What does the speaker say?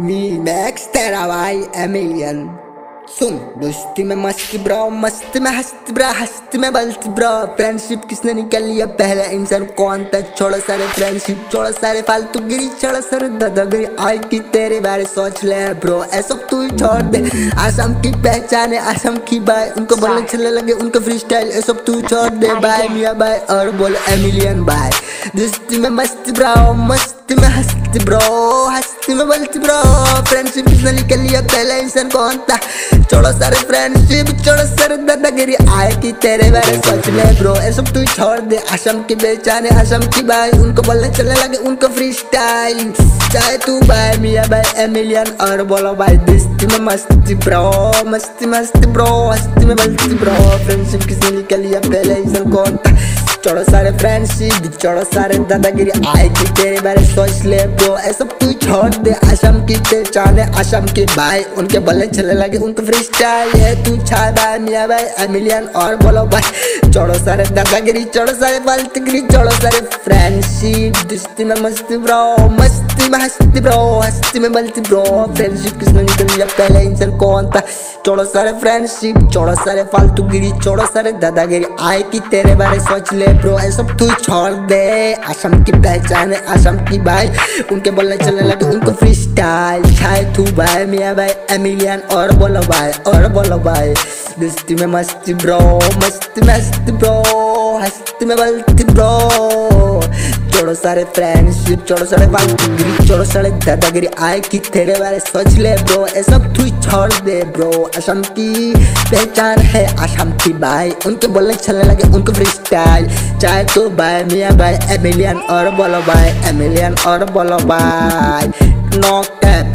मी max तेरा भाई एमिलियन सुन दोस्ती में मस्ती ब्रो मस्ती में हस्ती ब्रा हस्ती में बलती ब्रो। फ्रेंडशिप किसने निकल लिया? पहले इंसान कौन था? छोड़ो सारे फ्रेंडशिप छोड़ो सारे फालतू गिरी छोड़ो सारे दादागिरी आई की तेरे बारे सोच ले ब्रो ऐसा तू ही छोड़ दे। आसम की पहचान है आसम की बाय। उनको बोलने चलने लगे उनको फ्री स्टाइल सब तू छोड़ दे। बाय मियाँ बाय और बोलो एमिलियन बाय दोस्ती में मस्ती ब्रो मस्ती में हस्ती ब्रो हस्ती में बलती ब्रो फ्रेंडशिप किसने निकल लिया पहले इंसान कौन था छोड़ो सारे फ्रेंडशिप छोड़ो सारे दादागिरी। आए कि तेरे बारे सोच ले ब्रो ये सब तू छोड़ दे। आसम की बेचाने आसम की बाय उनको बोलने चलने लगे, उनको फ्री स्टाइल चाहे तू बाय मिया बाय एमिलियन और बोलो भाई दिस्ती में मस्ती ब्रो मस्ती मस्ती ब्रो हस्ती में बलती ब्रो फ्रेंडशिप किसने निकल लिया पहले इंसान कौन था छोड़ो सारे फ्रेंडशिप छोड़ो सारे दादागिरी। आए कि तेरे बारे, सोच ले ब्रो ऐसा तू छोड़ दे। आसम की पहचाने आसम के भाई, उनके बल्ले चलने लगे उनको फ्री स्टाइल है तू छाए मियाँ भाई एमिलियन और बोलो भाई। छोड़ो सारे दादागिरी छोड़ो सारे फालतूगिरी छोड़ो सारे फ्रेंडशिप दोस्ती में मस्ती ब्रो मस्ती में हस्ती ब्रो हस्ती में बलती ब्रो फ्रेंडशिप किसने निकल पहले इंसान कौन था? छोड़ो सारे फ्रेंडशिप छोड़ो सारे फालतूगिरी छोड़ो सारे दादागिरी। आए कि तेरे बारे, सोच ले ब्रो ये सब तू छोड़ दे। आसम की पहचान है आसम की भाई उनके बोलने चलने लगे, उनको फ्री स्टाइल छाए तू भाई, मियाँ भाई, एमिलियन और बोलो भाई, और बोलो भाई। दोस्ती में मस्ती ब्रो, मस्ती मस्ती ब्रो, हस्ती में बलती ब्रो। सारे फ्रेंडशिप छोड़ो सारे फालतूगिरी छोड़ो सारे दादागिरी आए कि तेरे बारे सोच ले ब्रो ये सब तू छोड़ दे ब्रो असम की पहचान है असम की भाई उनके बोलने चलने लगे उनको फ्री स्टाइल चाहे तो भाई मियाँ भाई एमिलियन और बोलो भाई एमिलियन और बोलो भाई नॉक टैप